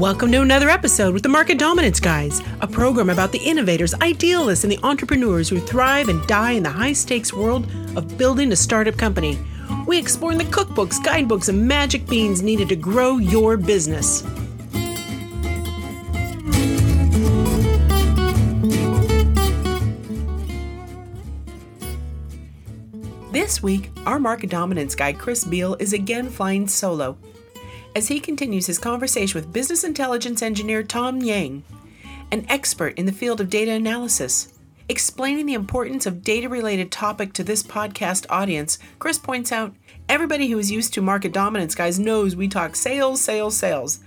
Welcome to another episode with the Market Dominance Guys, a program about the innovators, idealists, and the entrepreneurs who thrive and die in the high stakes world of building a startup company. We explore the cookbooks, guidebooks, and magic beans needed to grow your business. This week, our market dominance guy, Chris Beall, is again flying solo as he continues his conversation with business intelligence engineer Tom Yang, an expert in the field of data analysis. Explaining the importance of data related topic to this podcast audience, Chris points out everybody who is used to market dominance guys knows we talk sales, sales, sales.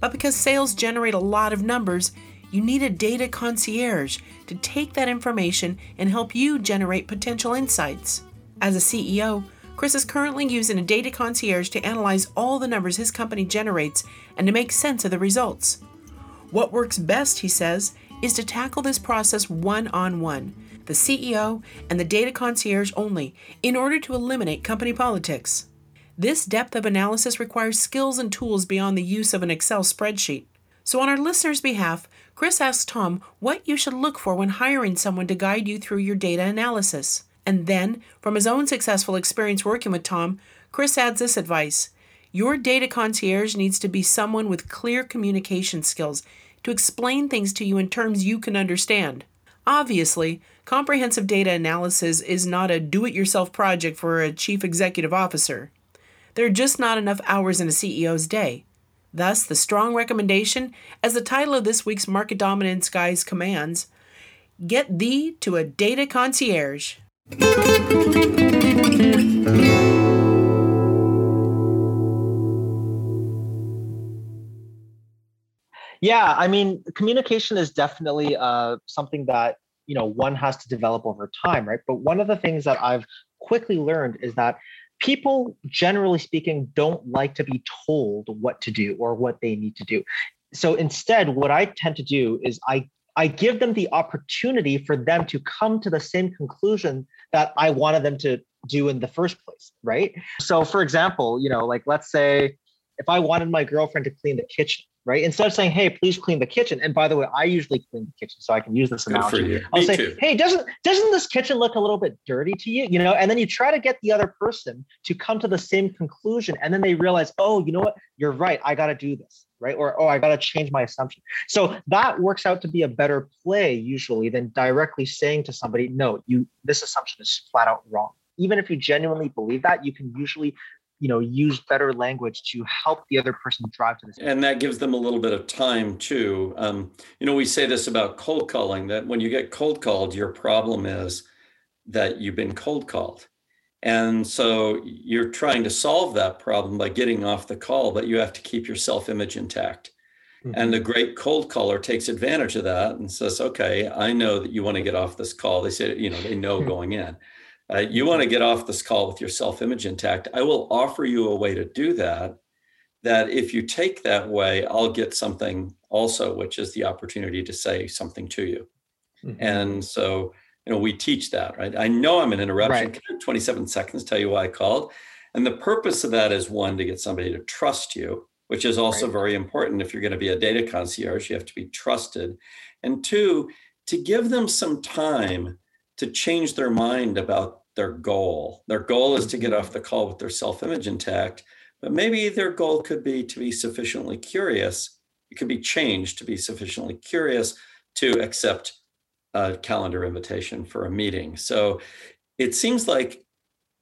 But because sales generate a lot of numbers, you need a data concierge to take that information and help you generate potential insights. As a CEO, Chris is currently using a data concierge to analyze all the numbers his company generates and to make sense of the results. What works best, he says, is to tackle this process one on one, the CEO and the data concierge only, in order to eliminate company politics. This depth of analysis requires skills and tools beyond the use of an Excel spreadsheet. So, on our listeners' behalf, Chris asks Tom what you should look for when hiring someone to guide you through your data analysis. And then, from his own successful experience working with Tom, Chris adds this advice Your data concierge needs to be someone with clear communication skills to explain things to you in terms you can understand. Obviously, comprehensive data analysis is not a do it yourself project for a chief executive officer. There are just not enough hours in a CEO's day. Thus, the strong recommendation, as the title of this week's Market Dominance Guys commands, get thee to a data concierge. Yeah, I mean, communication is definitely uh, something that you know one has to develop over time, right? But one of the things that I've quickly learned is that people, generally speaking, don't like to be told what to do or what they need to do. So instead, what I tend to do is I I give them the opportunity for them to come to the same conclusion that I wanted them to do in the first place, right? So, for example, you know, like let's say if I wanted my girlfriend to clean the kitchen, right? Instead of saying, "Hey, please clean the kitchen," and by the way, I usually clean the kitchen, so I can use this analogy. you. I'll Me say, too. "Hey, doesn't doesn't this kitchen look a little bit dirty to you?" You know, and then you try to get the other person to come to the same conclusion, and then they realize, "Oh, you know what? You're right. I got to do this." Right. Or, oh, I got to change my assumption. So that works out to be a better play usually than directly saying to somebody, no, you, this assumption is flat out wrong. Even if you genuinely believe that, you can usually, you know, use better language to help the other person drive to this. And that gives them a little bit of time too. Um, you know, we say this about cold calling that when you get cold called, your problem is that you've been cold called. And so you're trying to solve that problem by getting off the call, but you have to keep your self image intact. Mm-hmm. And the great cold caller takes advantage of that and says, okay, I know that you want to get off this call. They say, you know, they know going in. Uh, you want to get off this call with your self image intact. I will offer you a way to do that. That if you take that way, I'll get something also, which is the opportunity to say something to you. Mhm. And so, you know, we teach that, right? I know I'm an interruption. Right. Can I 27 seconds tell you why I called? And the purpose of that is one, to get somebody to trust you, which is also Right. very important. If you're going to be a data concierge, you have to be trusted. And two, to give them some time to change their mind about their goal. Their goal is to get Mhm. off the call with their self image intact, but maybe their goal could be to be sufficiently curious. It could be changed to be sufficiently curious to accept a calendar invitation for a meeting. So it seems like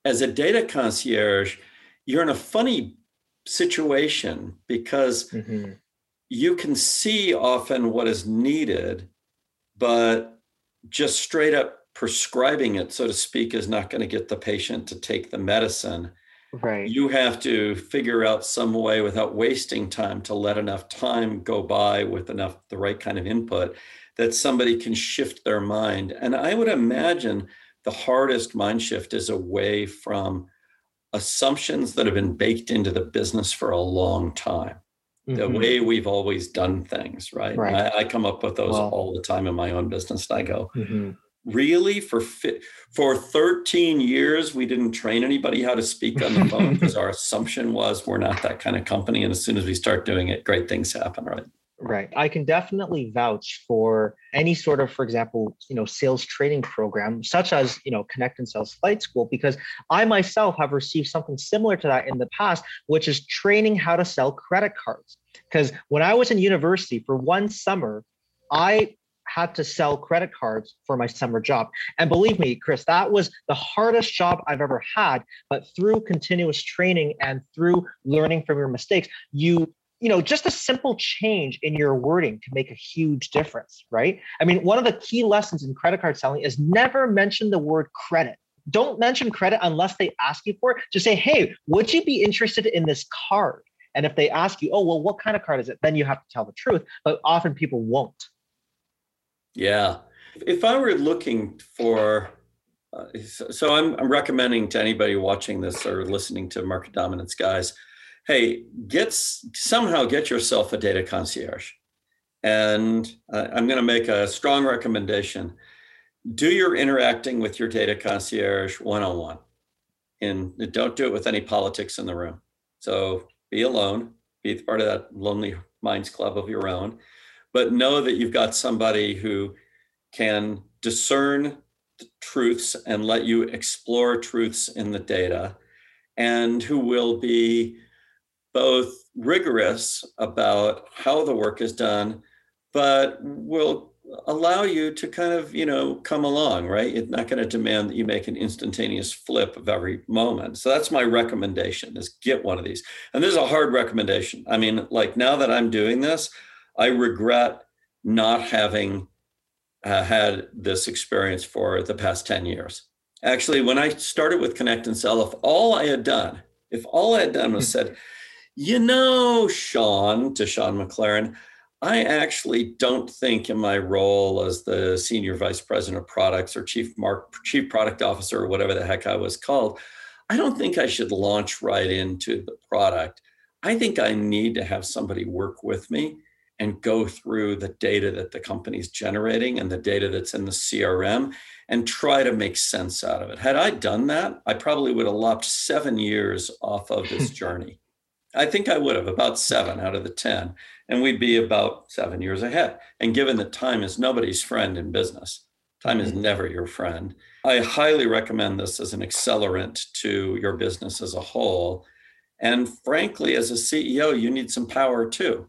as a data concierge, you're in a funny situation because Mhm. you can see often what is needed, but just straight up prescribing it, so to speak, is not going to get the patient to take the medicine. Right. You have to figure out some way without wasting time to let enough time go by with enough the right kind of input that somebody can shift their mind. And I would imagine the hardest mind shift is away from assumptions that have been baked into the business for a long time the Mhm. way we've always done things, right? Right. I, I come up with those all the time in my own business. And I go, Mhm. really? For fi- for 13 years, we didn't train anybody how to speak on the phone because our assumption was we're not that kind of company. And as soon as we start doing it, great things happen, right? Right. I can definitely vouch for any sort of, for example, you know, sales training program, such as, you know, Connect and Sales Flight School, because I myself have received something similar to that in the past, which is training how to sell credit cards. Because when I was in university for one summer, I had to sell credit cards for my summer job. And believe me, Chris, that was the hardest job I've ever had. But through continuous training and through learning from your mistakes, you you know just a simple change in your wording can make a huge difference right? I mean one of the key lessons in credit card selling is never mention the word credit. Don't mention credit unless they ask you for it. Just say hey would you be interested in this card? And if they ask you oh well what kind of card is it? Then you have to tell the truth but often people won't. Yeah. If i were looking for uh, so I'm, I'm recommending to anybody watching this or listening to market dominance guys hey, get somehow get yourself a data concierge. And uh, I'm going to make a strong recommendation. Do your interacting with your data concierge one on one. And don't do it with any politics in the room. So be alone, be part of that lonely minds club of your own, but know that you've got somebody who can discern truths and let you explore truths in the data and who will be both rigorous about how the work is done, but will allow you to kind of, you know, come along, right? It's not going to demand that you make an instantaneous flip of every moment. So that's my recommendation is get one of these. And this is a hard recommendation. I mean, like now that I'm doing this, I regret not having uh, had this experience for the past 10 years. Actually, when I started with Connect and Sell, if all I had done, if all I had done was said, you know, Sean, to Sean McLaren, I actually don't think in my role as the senior vice president of products or chief mark chief product officer or whatever the heck I was called, I don't think I should launch right into the product. I think I need to have somebody work with me and go through the data that the company's generating and the data that's in the CRM and try to make sense out of it. Had I done that, I probably would have lopped seven years off of this journey. I think I would have about seven out of the 10, and we'd be about seven years ahead. And given that time is nobody's friend in business, time is mm-hmm. never your friend. I highly recommend this as an accelerant to your business as a whole. And frankly, as a CEO, you need some power too.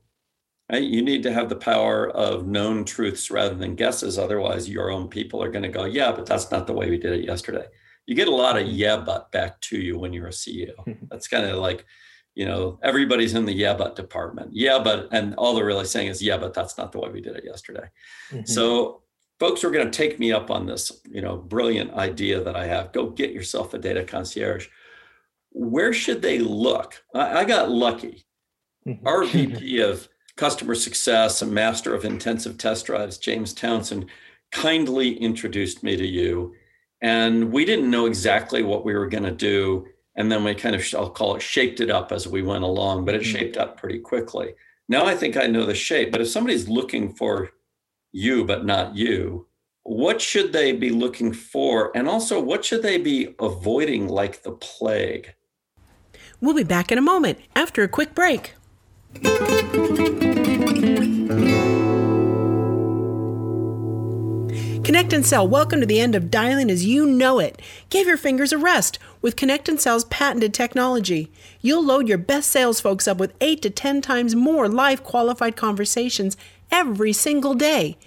Right? You need to have the power of known truths rather than guesses. Otherwise, your own people are going to go, yeah, but that's not the way we did it yesterday. You get a lot of mm-hmm. yeah, but back to you when you're a CEO. That's kind of like, you know, everybody's in the yeah, but department. Yeah, but, and all they're really saying is, yeah, but that's not the way we did it yesterday. Mm-hmm. So folks are going to take me up on this, you know, brilliant idea that I have. Go get yourself a data concierge. Where should they look? I, I got lucky. Mm-hmm. Our VP of customer success and master of intensive test drives, James Townsend, kindly introduced me to you. And we didn't know exactly what we were going to do and then we kind of I'll call it shaped it up as we went along, but it mm-hmm. shaped up pretty quickly. Now I think I know the shape, but if somebody's looking for you but not you, what should they be looking for and also what should they be avoiding like the plague? We'll be back in a moment after a quick break. Connect and Sell, welcome to the end of dialing as you know it. Give your fingers a rest with Connect and Sell's patented technology. You'll load your best sales folks up with 8 to 10 times more live qualified conversations every single day.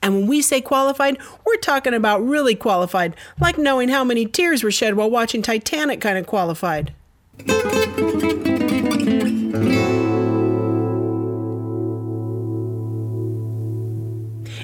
And when we say qualified, we're talking about really qualified, like knowing how many tears were shed while watching Titanic kind of qualified.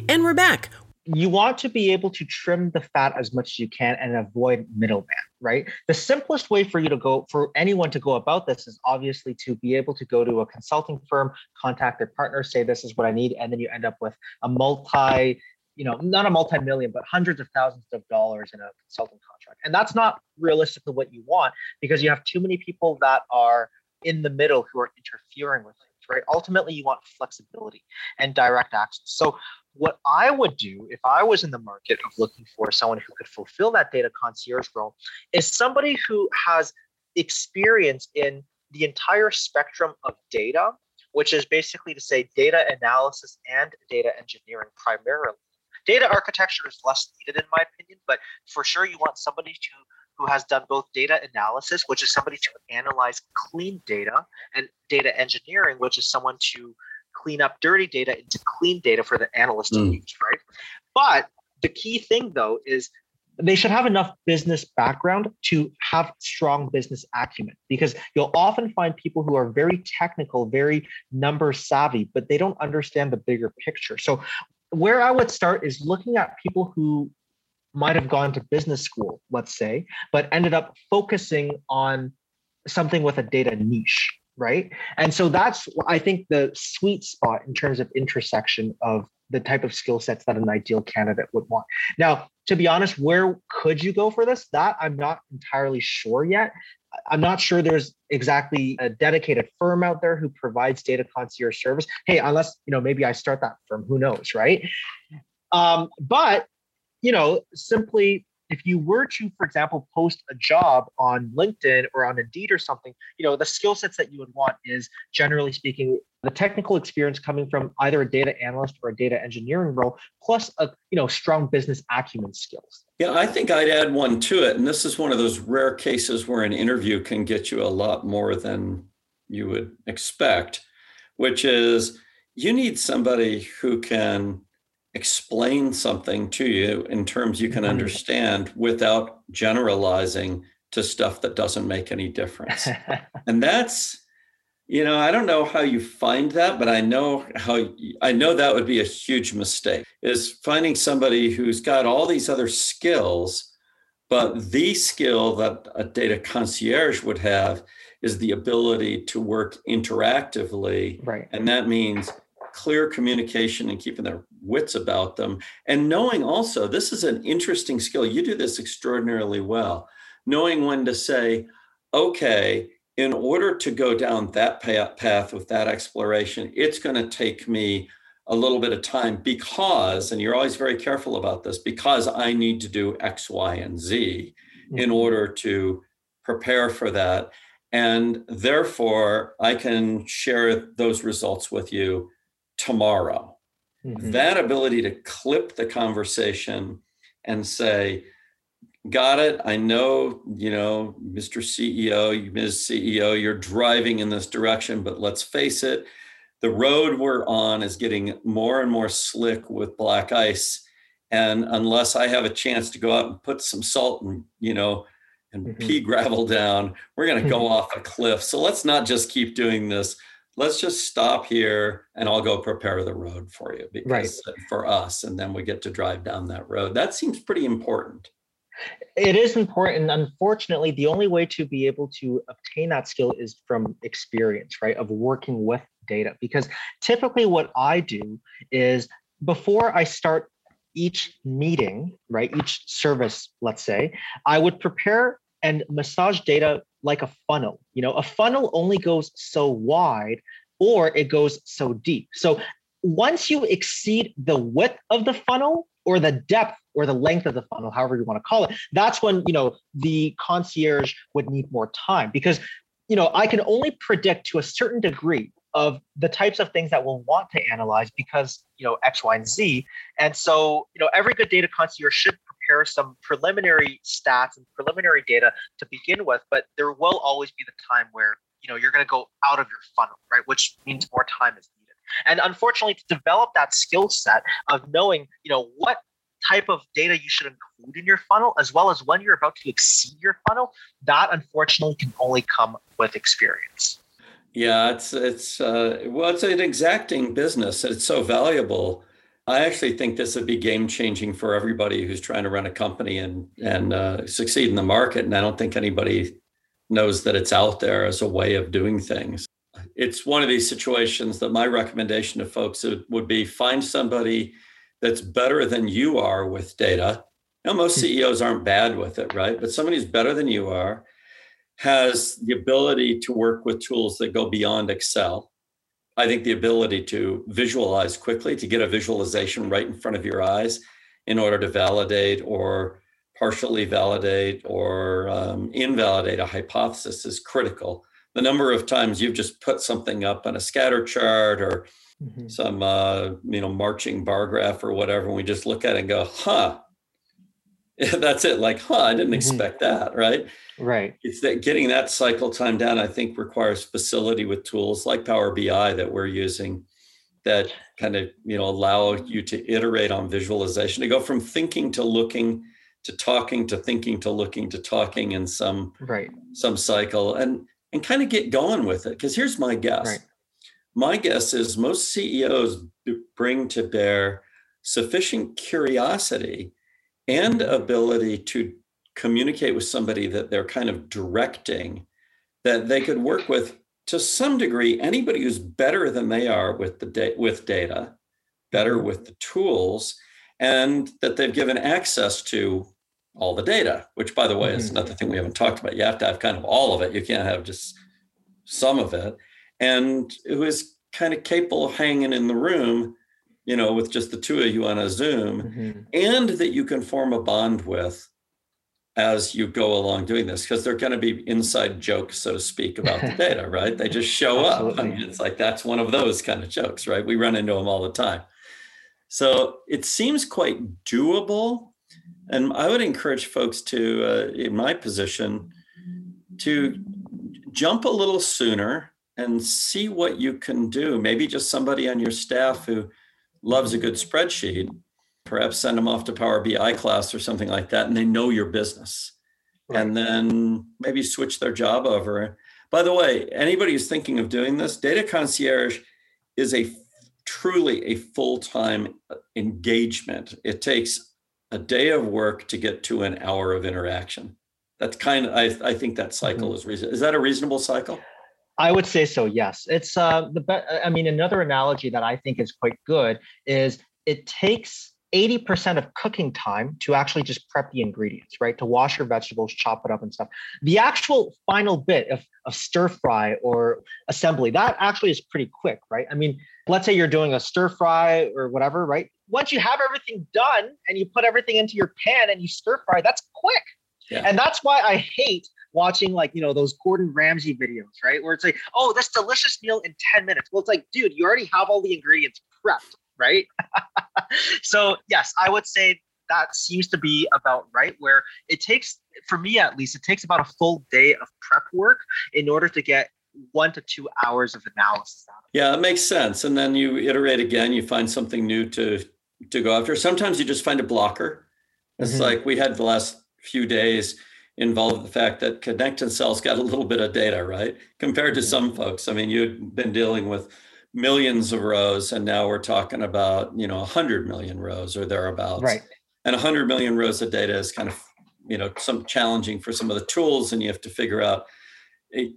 And we're back you want to be able to trim the fat as much as you can and avoid middleman, right? The simplest way for you to go, for anyone to go about this is obviously to be able to go to a consulting firm, contact their partner, say, this is what I need. And then you end up with a multi, you know, not a multi-million, but hundreds of thousands of dollars in a consulting contract. And that's not realistically what you want because you have too many people that are in the middle who are interfering with right? Ultimately, you want flexibility and direct access. So what I would do if I was in the market of looking for someone who could fulfill that data concierge role is somebody who has experience in the entire spectrum of data which is basically to say data analysis and data engineering primarily. Data architecture is less needed in my opinion, but for sure you want somebody to who has done both data analysis, which is somebody to analyze clean data, and data engineering, which is someone to clean up dirty data into clean data for the analyst mm. to use, right? But the key thing though is they should have enough business background to have strong business acumen because you'll often find people who are very technical, very number savvy, but they don't understand the bigger picture. So, where I would start is looking at people who might have gone to business school, let's say, but ended up focusing on something with a data niche, right? And so that's, I think, the sweet spot in terms of intersection of the type of skill sets that an ideal candidate would want. Now, to be honest, where could you go for this? That I'm not entirely sure yet. I'm not sure there's exactly a dedicated firm out there who provides data concierge service. Hey, unless you know, maybe I start that firm. Who knows, right? Um, but you know, simply if you were to, for example, post a job on LinkedIn or on Indeed or something, you know, the skill sets that you would want is generally speaking, the technical experience coming from either a data analyst or a data engineering role, plus a you know strong business acumen skills. Yeah, I think I'd add one to it. And this is one of those rare cases where an interview can get you a lot more than you would expect, which is you need somebody who can explain something to you in terms you can mm-hmm. understand without generalizing to stuff that doesn't make any difference. and that's you know, I don't know how you find that, but I know how I know that would be a huge mistake is finding somebody who's got all these other skills, but the skill that a data concierge would have is the ability to work interactively. Right. And that means clear communication and keeping their wits about them. And knowing also, this is an interesting skill. You do this extraordinarily well. Knowing when to say, okay, in order to go down that path with that exploration, it's going to take me a little bit of time because, and you're always very careful about this, because I need to do X, Y, and Z in mm-hmm. order to prepare for that. And therefore, I can share those results with you tomorrow. Mm-hmm. That ability to clip the conversation and say, got it. I know, you know, Mr. CEO, Ms. CEO, you're driving in this direction, but let's face it, the road we're on is getting more and more slick with black ice. And unless I have a chance to go out and put some salt and, you know, and mm-hmm. pea gravel down, we're going to go off a cliff. So let's not just keep doing this let's just stop here and I'll go prepare the road for you because right. for us and then we get to drive down that road. That seems pretty important. It is important. Unfortunately, the only way to be able to obtain that skill is from experience, right? Of working with data. Because typically, what I do is before I start each meeting, right, each service, let's say, I would prepare and massage data like a funnel. You know, a funnel only goes so wide or it goes so deep. So once you exceed the width of the funnel or the depth or the length of the funnel, however you want to call it, that's when, you know, the concierge would need more time because, you know, I can only predict to a certain degree of the types of things that we'll want to analyze because, you know, X, Y, and Z. And so, you know, every good data concierge should prepare some preliminary stats and preliminary data to begin with, but there will always be the time where you know you're going to go out of your funnel, right? Which means more time is needed. And unfortunately, to develop that skill set of knowing, you know, what type of data you should include in your funnel, as well as when you're about to exceed your funnel, that unfortunately can only come with experience. Yeah, it's it's uh, well, it's an exacting business. It's so valuable I actually think this would be game changing for everybody who's trying to run a company and and uh, succeed in the market. And I don't think anybody knows that it's out there as a way of doing things. It's one of these situations that my recommendation to folks would be find somebody that's better than you are with data. Now, most hmm. CEOs aren't bad with it, right? But somebody who's better than you are has the ability to work with tools that go beyond Excel I think the ability to visualize quickly, to get a visualization right in front of your eyes in order to validate or partially validate or um, invalidate a hypothesis is critical. the number of times you've just put something up on a scatter chart or mm-hmm. some uh, you know marching bar graph or whatever, and we just look at it and go, huh. That's it. Like, huh, I didn't mm-hmm. expect that, right? Right. It's that getting that cycle time down, I think, requires facility with tools like Power BI that we're using that kind of you know allow you to iterate on visualization to go from thinking to looking to talking to thinking to looking to talking in some right some cycle and and kind of get going with it because here's my guess right. my guess is most ceos bring to bear sufficient curiosity and ability to communicate with somebody that they're kind of directing that they could work with to some degree anybody who's better than they are with the da- with data better with the tools and that they've given access to all the data which by the way is mm-hmm. another thing we haven't talked about. You have to have kind of all of it. You can't have just some of it. And who is kind of capable of hanging in the room you know with just the two of you on a zoom mm-hmm. and that you can form a bond with as you go along doing this because they're going to be inside jokes so to speak about the data right? They just show up. I mean it's like that's one of those kind of jokes right? We run into them all the time. So it seems quite doable and i would encourage folks to uh, in my position to jump a little sooner and see what you can do. Maybe just somebody on your staff who loves a good spreadsheet perhaps send them off to Power BI class or something like that, and they know your business. Right. And then maybe switch their job over. By the way, anybody who's thinking of doing this, Data Concierge is a truly a full-time uh, engagement. It takes a day of work to get to an hour of interaction. That's kind of I, I think that cycle mm-hmm. is reasonable. Is that a reasonable cycle? I would say so. Yes, it's uh, the. Be- I mean, another analogy that I think is quite good is it takes 80% of cooking time to actually just prep the ingredients, right? To wash your vegetables, chop it up and stuff. The actual final bit of, of stir fry or assembly, that actually is pretty quick, right? I mean, let's say you're doing a stir fry or whatever, right? Once you have everything done and you put everything into your pan and you stir fry, that's quick. Yeah. And that's why I hate watching like, you know, those Gordon Ramsay videos, right? Where it's like, oh, this delicious meal in 10 minutes. Well, it's like, dude, you already have all the ingredients prepped right? so yes, I would say that seems to be about right where it takes for me at least it takes about a full day of prep work in order to get one to two hours of analysis out of yeah it makes sense and then you iterate again you find something new to to go after sometimes you just find a blocker it's mm-hmm. like we had the last few days involved the fact that ConnectAndSell's got a little bit of data right? Compared to some folks. I mean you've been dealing with millions of rows and now we're talking about you know 100 million rows or thereabouts. Right. And 100 million rows of data is kind of you know some challenging for some of the tools and you have to figure out eh,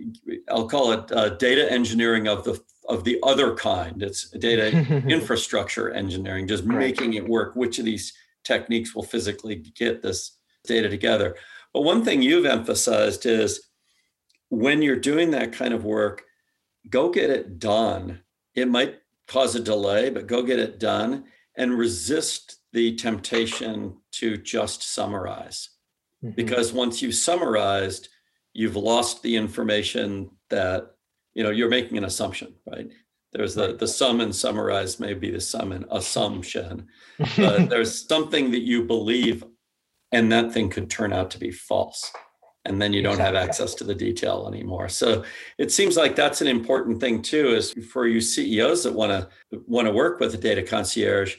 i'll call it uh, data engineering of the of the other kind. It's data infrastructure engineering just right. making it work. Which of these techniques will physically get this data together but one thing you've emphasized is when you're doing that kind of work go get it done it might cause a delay, but go get it done and resist the temptation to just summarize. Mm-hmm. Because once you've summarized, you've lost the information that, you know, you're making an assumption, right? There's the, the sum and summarize may be the sum and assumption, but there's something that you believe and that thing could turn out to be false. And then you don't have access to the detail anymore. So it seems like that's an important thing too is for you ceos that want to want to work with a data concierge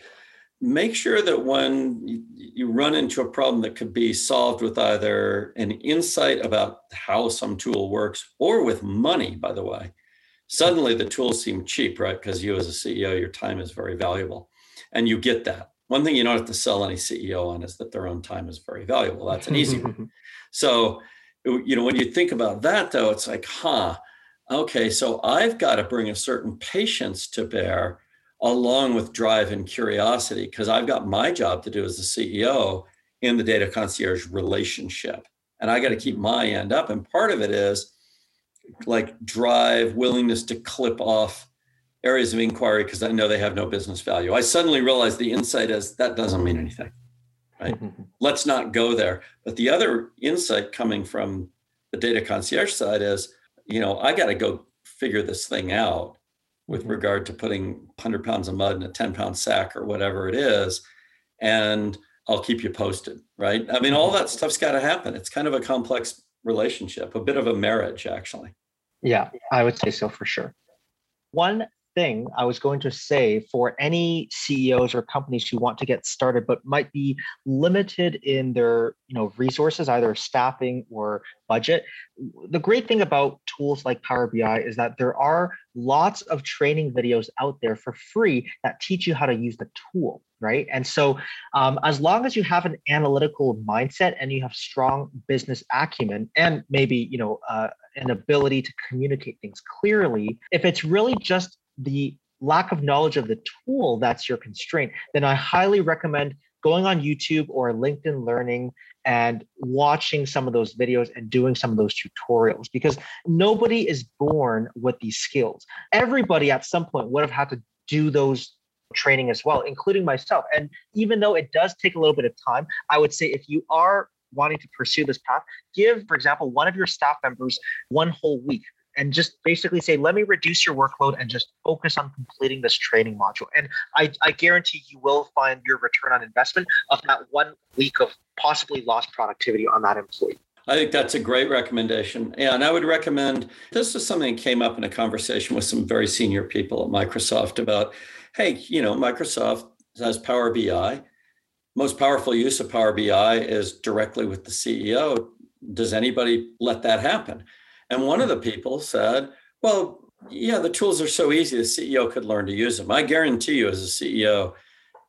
make sure that when you run into a problem that could be solved with either an insight about how some tool works or with money by the way. Suddenly the tools seem cheap right? Because you as a ceo your time is very valuable. And you get that one thing you don't have to sell any ceo on is that their own time is very valuable that's an easy one So, you know, when you think about that, though, it's like, huh, okay, so I've got to bring a certain patience to bear along with drive and curiosity because I've got my job to do as the CEO in the data concierge relationship. And I got to keep my end up. And part of it is like drive, willingness to clip off areas of inquiry because I know they have no business value. I suddenly realize the insight is that doesn't mean anything right? Let's not go there. But the other insight coming from the data concierge side is you know, I got to go figure this thing out with Mhm. regard to putting 100 pounds of mud in a 10 pound sack or whatever it is. And I'll keep you posted, right? I mean, all that stuff's got to happen. It's kind of a complex relationship, a bit of a marriage, actually. Yeah, I would say so for sure. One thing I was going to say for any CEOs or companies who want to get started but might be limited in their, you know, resources, either staffing or budget. The great thing about tools like Power BI is that there are lots of training videos out there for free that teach you how to use the tool, right? And so um, as long as you have an analytical mindset and you have strong business acumen and maybe, you know, uh, an ability to communicate things clearly, if it's really just the lack of knowledge of the tool that's your constraint, then I highly recommend going on YouTube or LinkedIn Learning and watching some of those videos and doing some of those tutorials because nobody is born with these skills. Everybody at some point would have had to do those training as well, including myself. And even though it does take a little bit of time, I would say if you are wanting to pursue this path, give, for example, one of your staff members one whole week and just basically say, let me reduce your workload and just focus on completing this training module. And I, I guarantee you will find your return on investment of that one week of possibly lost productivity on that employee. I think that's a great recommendation. And I would recommend this is something that came up in a conversation with some very senior people at Microsoft about, hey, you know, Microsoft has Power BI. Most powerful use of Power BI is directly with the CEO. Does anybody let that happen? And one of the people said, well, yeah, the tools are so easy, the CEO could learn to use them. I guarantee you, as a CEO,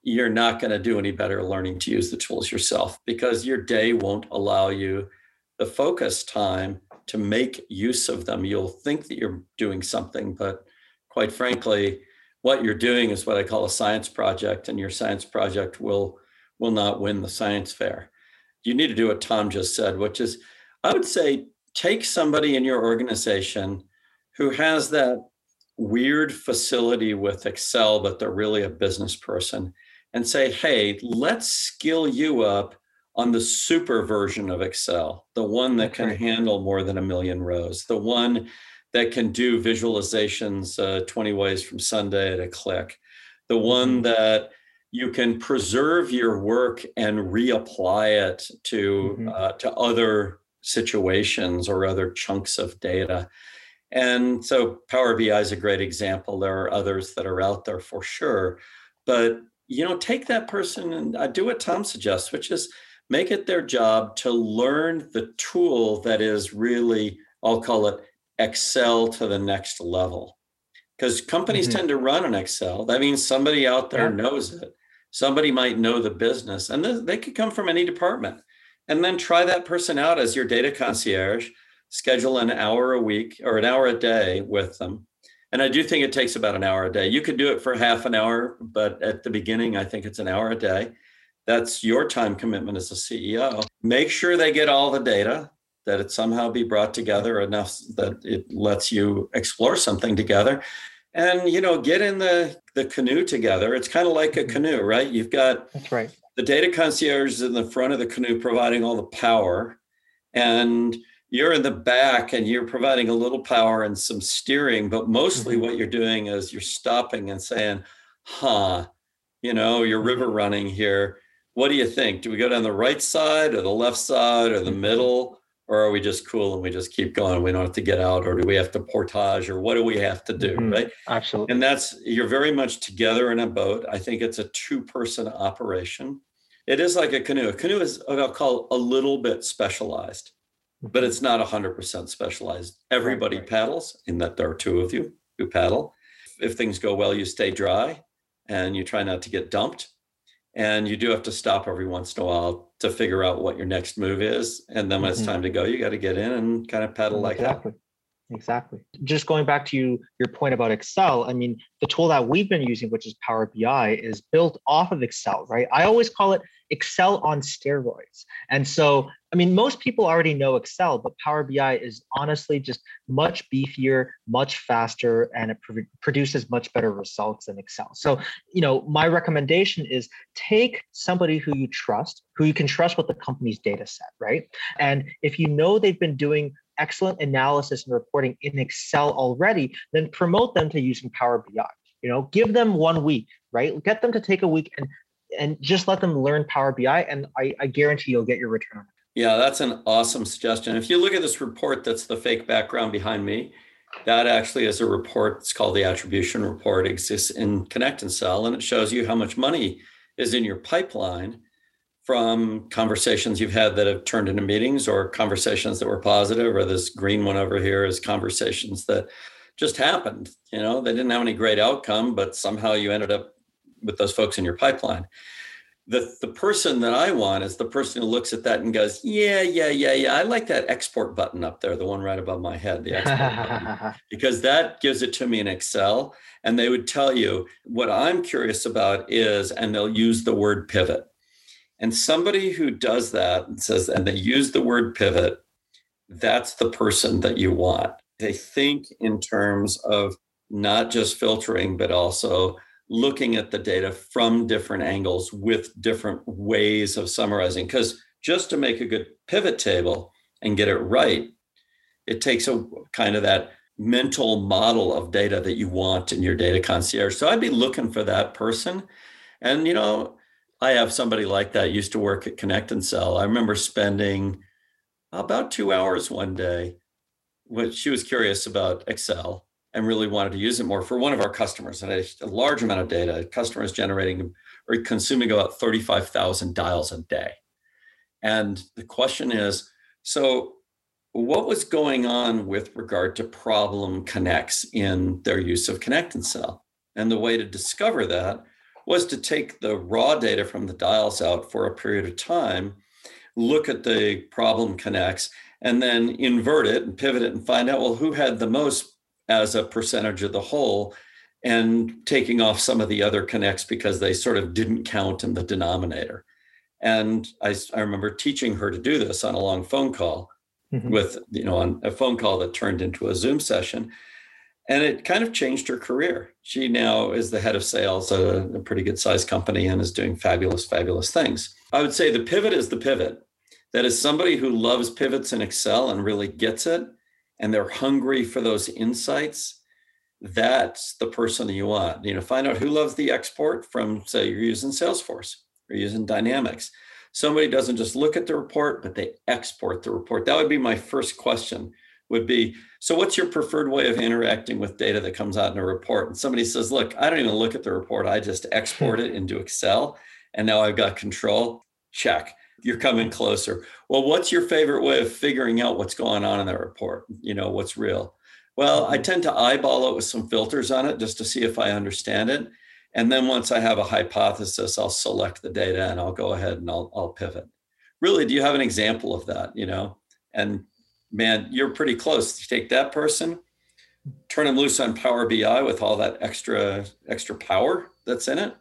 you're not going to do any better learning to use the tools yourself because your day won't allow you the focus time to make use of them. You'll think that you're doing something, but quite frankly, what you're doing is what I call a science project, and your science project will will not win the science fair. You need to do what Tom just said, which is I would say take somebody in your organization who has that weird facility with Excel, but they're really a business person, and say, hey, let's skill you up on the super version of Excel, the one that can handle more than a million rows, the one that can do visualizations uh, 20 ways from Sunday at a click, the one that you can preserve your work and reapply it to Mhm. uh, to other situations or other chunks of data. And so Power BI is a great example. There are others that are out there for sure. But you know, take that person and uh, do what Tom suggests, which is make it their job to learn the tool that is really, I'll call it Excel to the next level. Because companies Mhm. tend to run in Excel. That means somebody out there Yeah. knows it. Somebody might know the business, and they could come from any department. And then try that person out as your data concierge. Schedule an hour a week or an hour a day with them. And I do think it takes about an hour a day. You could do it for half an hour, but at the beginning, I think it's an hour a day. That's your time commitment as a CEO. Make sure they get all the data, that it somehow be brought together enough that it lets you explore something together. And you know, get in the the canoe together. It's kind of like a Mhm. canoe, right? You've got That's right. The data concierge is in the front of the canoe providing all the power and you're in the back and you're providing a little power and some steering but mostly Mhm. what you're doing is you're stopping and saying huh you know you're river running here what do you think do we go down the right side or the left side or the Mhm. middle or are we just cool and we just keep going? We don't have to get out or do we have to portage or what do we have to do Mhm. right? Absolutely. and that's you're very much together in a boat. I think it's a two person operation. It is like a canoe. A canoe is i'll call a little bit specialized but it's not 100% specialized. Everybody right. paddles in that there are two of you who paddle. If things go well you stay dry and you try not to get dumped. And you do have to stop every once in a while to figure out what your next move is and then when it's Mhm. time to go you got to get in and kind of pedal like that exactly. Exactly. Just going back to you, your point about Excel, I mean, the tool that we've been using, which is Power BI, is built off of Excel, right? I always call it Excel on steroids. And so, I mean, most people already know Excel, but Power BI is honestly just much beefier, much faster, and it pr- produces much better results than Excel. So, you know, my recommendation is take somebody who you trust, who you can trust with the company's data set, right? And if you know they've been doing excellent analysis and reporting in Excel already, then promote them to using Power BI. You know, give them one week, right? Get them to take a week and and just let them learn Power BI, and I, I guarantee you'll get your return. Yeah, that's an awesome suggestion. If you look at this report, that's the fake background behind me. That actually is a report. It's called the attribution report. It exists in Connect and Sell, and it shows you how much money is in your pipeline from conversations you've had that have turned into meetings or conversations that were positive or this green one over here is conversations that just happened you know they didn't have any great outcome but somehow you ended up with those folks in your pipeline the the person that i want is the person who looks at that and goes yeah yeah yeah yeah i like that export button up there the one right above my head the export button because that gives it to me in excel and they would tell you what i'm curious about is and they'll use the word pivot and somebody who does that and says, and they use the word pivot, that's the person that you want. They think in terms of not just filtering, but also looking at the data from different angles with different ways of summarizing. Because just to make a good pivot table and get it right, it takes a kind of that mental model of data that you want in your data concierge. So I'd be looking for that person. And, you know, I have somebody like that used to work at Connect and Sell. I remember spending about two hours one day when she was curious about Excel and really wanted to use it more for one of our customers and a, large amount of data. Customers generating or consuming about 35,000 dials a day. And the question is so, what was going on with regard to problem connects in their use of Connect and Sell? And the way to discover that was to take the raw data from the dials out for a period of time, look at the problem connects, and then invert it and pivot it and find out, well, who had the most as a percentage of the whole, and taking off some of the other connects because they sort of didn't count in the denominator. And I, I remember teaching her to do this on a long phone call mm-hmm. with, you know, on a phone call that turned into a Zoom session and it kind of changed her career. She now is the head of sales at a, a pretty good sized company and is doing fabulous, fabulous things. I would say the pivot is the pivot. That is somebody who loves pivots in Excel and really gets it, and they're hungry for those insights. That's the person that you want. You know, find out who loves the export from, say, you're using Salesforce or using Dynamics. Somebody doesn't just look at the report, but they export the report. That would be my first question would be so what's your preferred way of interacting with data that comes out in a report and somebody says look i don't even look at the report i just export it into excel and now i've got control check you're coming closer well what's your favorite way of figuring out what's going on in that report you know what's real well i mm-hmm. tend to eyeball it with some filters on it just to see if i understand it and then once i have a hypothesis i'll select the data and i'll go ahead and i'll, I'll pivot really do you have an example of that you know and man, you're pretty close. You take that person, turn them loose on Power BI with all that extra extra power that's in it.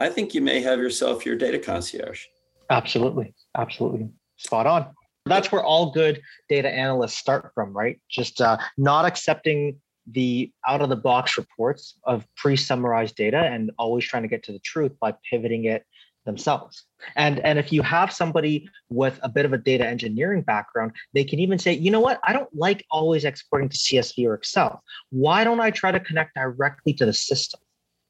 I think you may have yourself your data concierge. Absolutely, absolutely, spot on. That's where all good data analysts start from, right? Just uh, not accepting the out of the box reports of pre summarized data and always trying to get to the truth by pivoting it themselves. And, and if you have somebody with a bit of a data engineering background, they can even say, you know what, I don't like always exporting to CSV or Excel. Why don't I try to connect directly to the system?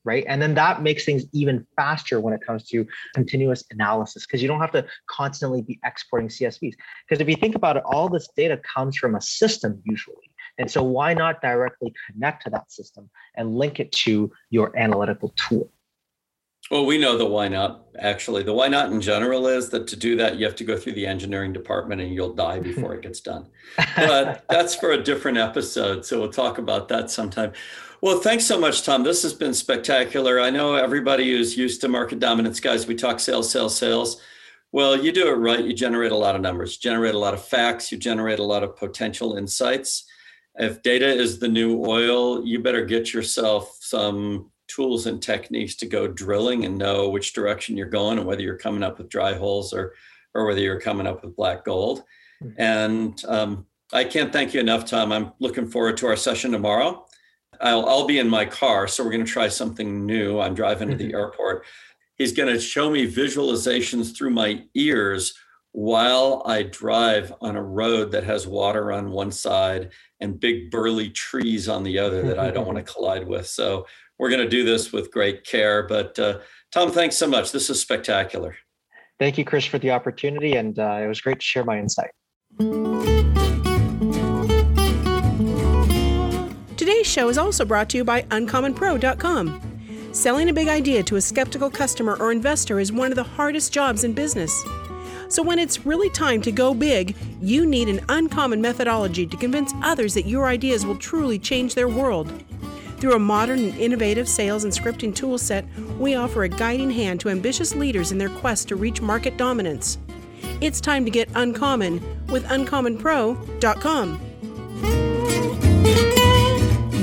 Right. And then that makes things even faster when it comes to continuous analysis because you don't have to constantly be exporting CSVs. Because if you think about it, all this data comes from a system usually. And so why not directly connect to that system and link it to your analytical tool? Well, we know the why not. Actually, the why not in general is that to do that, you have to go through the engineering department and you'll die before it gets done. But that's for a different episode. So we'll talk about that sometime. Well, thanks so much, Tom. This has been spectacular. I know everybody who's used to market dominance, guys, we talk sales, sales, sales. Well, you do it right. You generate a lot of numbers, generate a lot of facts, you generate a lot of potential insights. If data is the new oil, you better get yourself some tools and techniques to go drilling and know which direction you're going and whether you're coming up with dry holes or or whether you're coming up with black gold. Mm-hmm. And um, I can't thank you enough, Tom. I'm looking forward to our session tomorrow. I'll, I'll be in my car, so we're going to try something new. I'm driving to the mm-hmm. airport. He's going to show me visualizations through my ears while I drive on a road that has water on one side and big burly trees on the other that I don't want to collide with. So we're going to do this with great care. But uh, Tom, thanks so much. This is spectacular. Thank you, Chris, for the opportunity. And uh, it was great to share my insight. Show is also brought to you by UncommonPro.com. Selling a big idea to a skeptical customer or investor is one of the hardest jobs in business. So, when it's really time to go big, you need an uncommon methodology to convince others that your ideas will truly change their world. Through a modern and innovative sales and scripting toolset, we offer a guiding hand to ambitious leaders in their quest to reach market dominance. It's time to get uncommon with uncommonpro.com.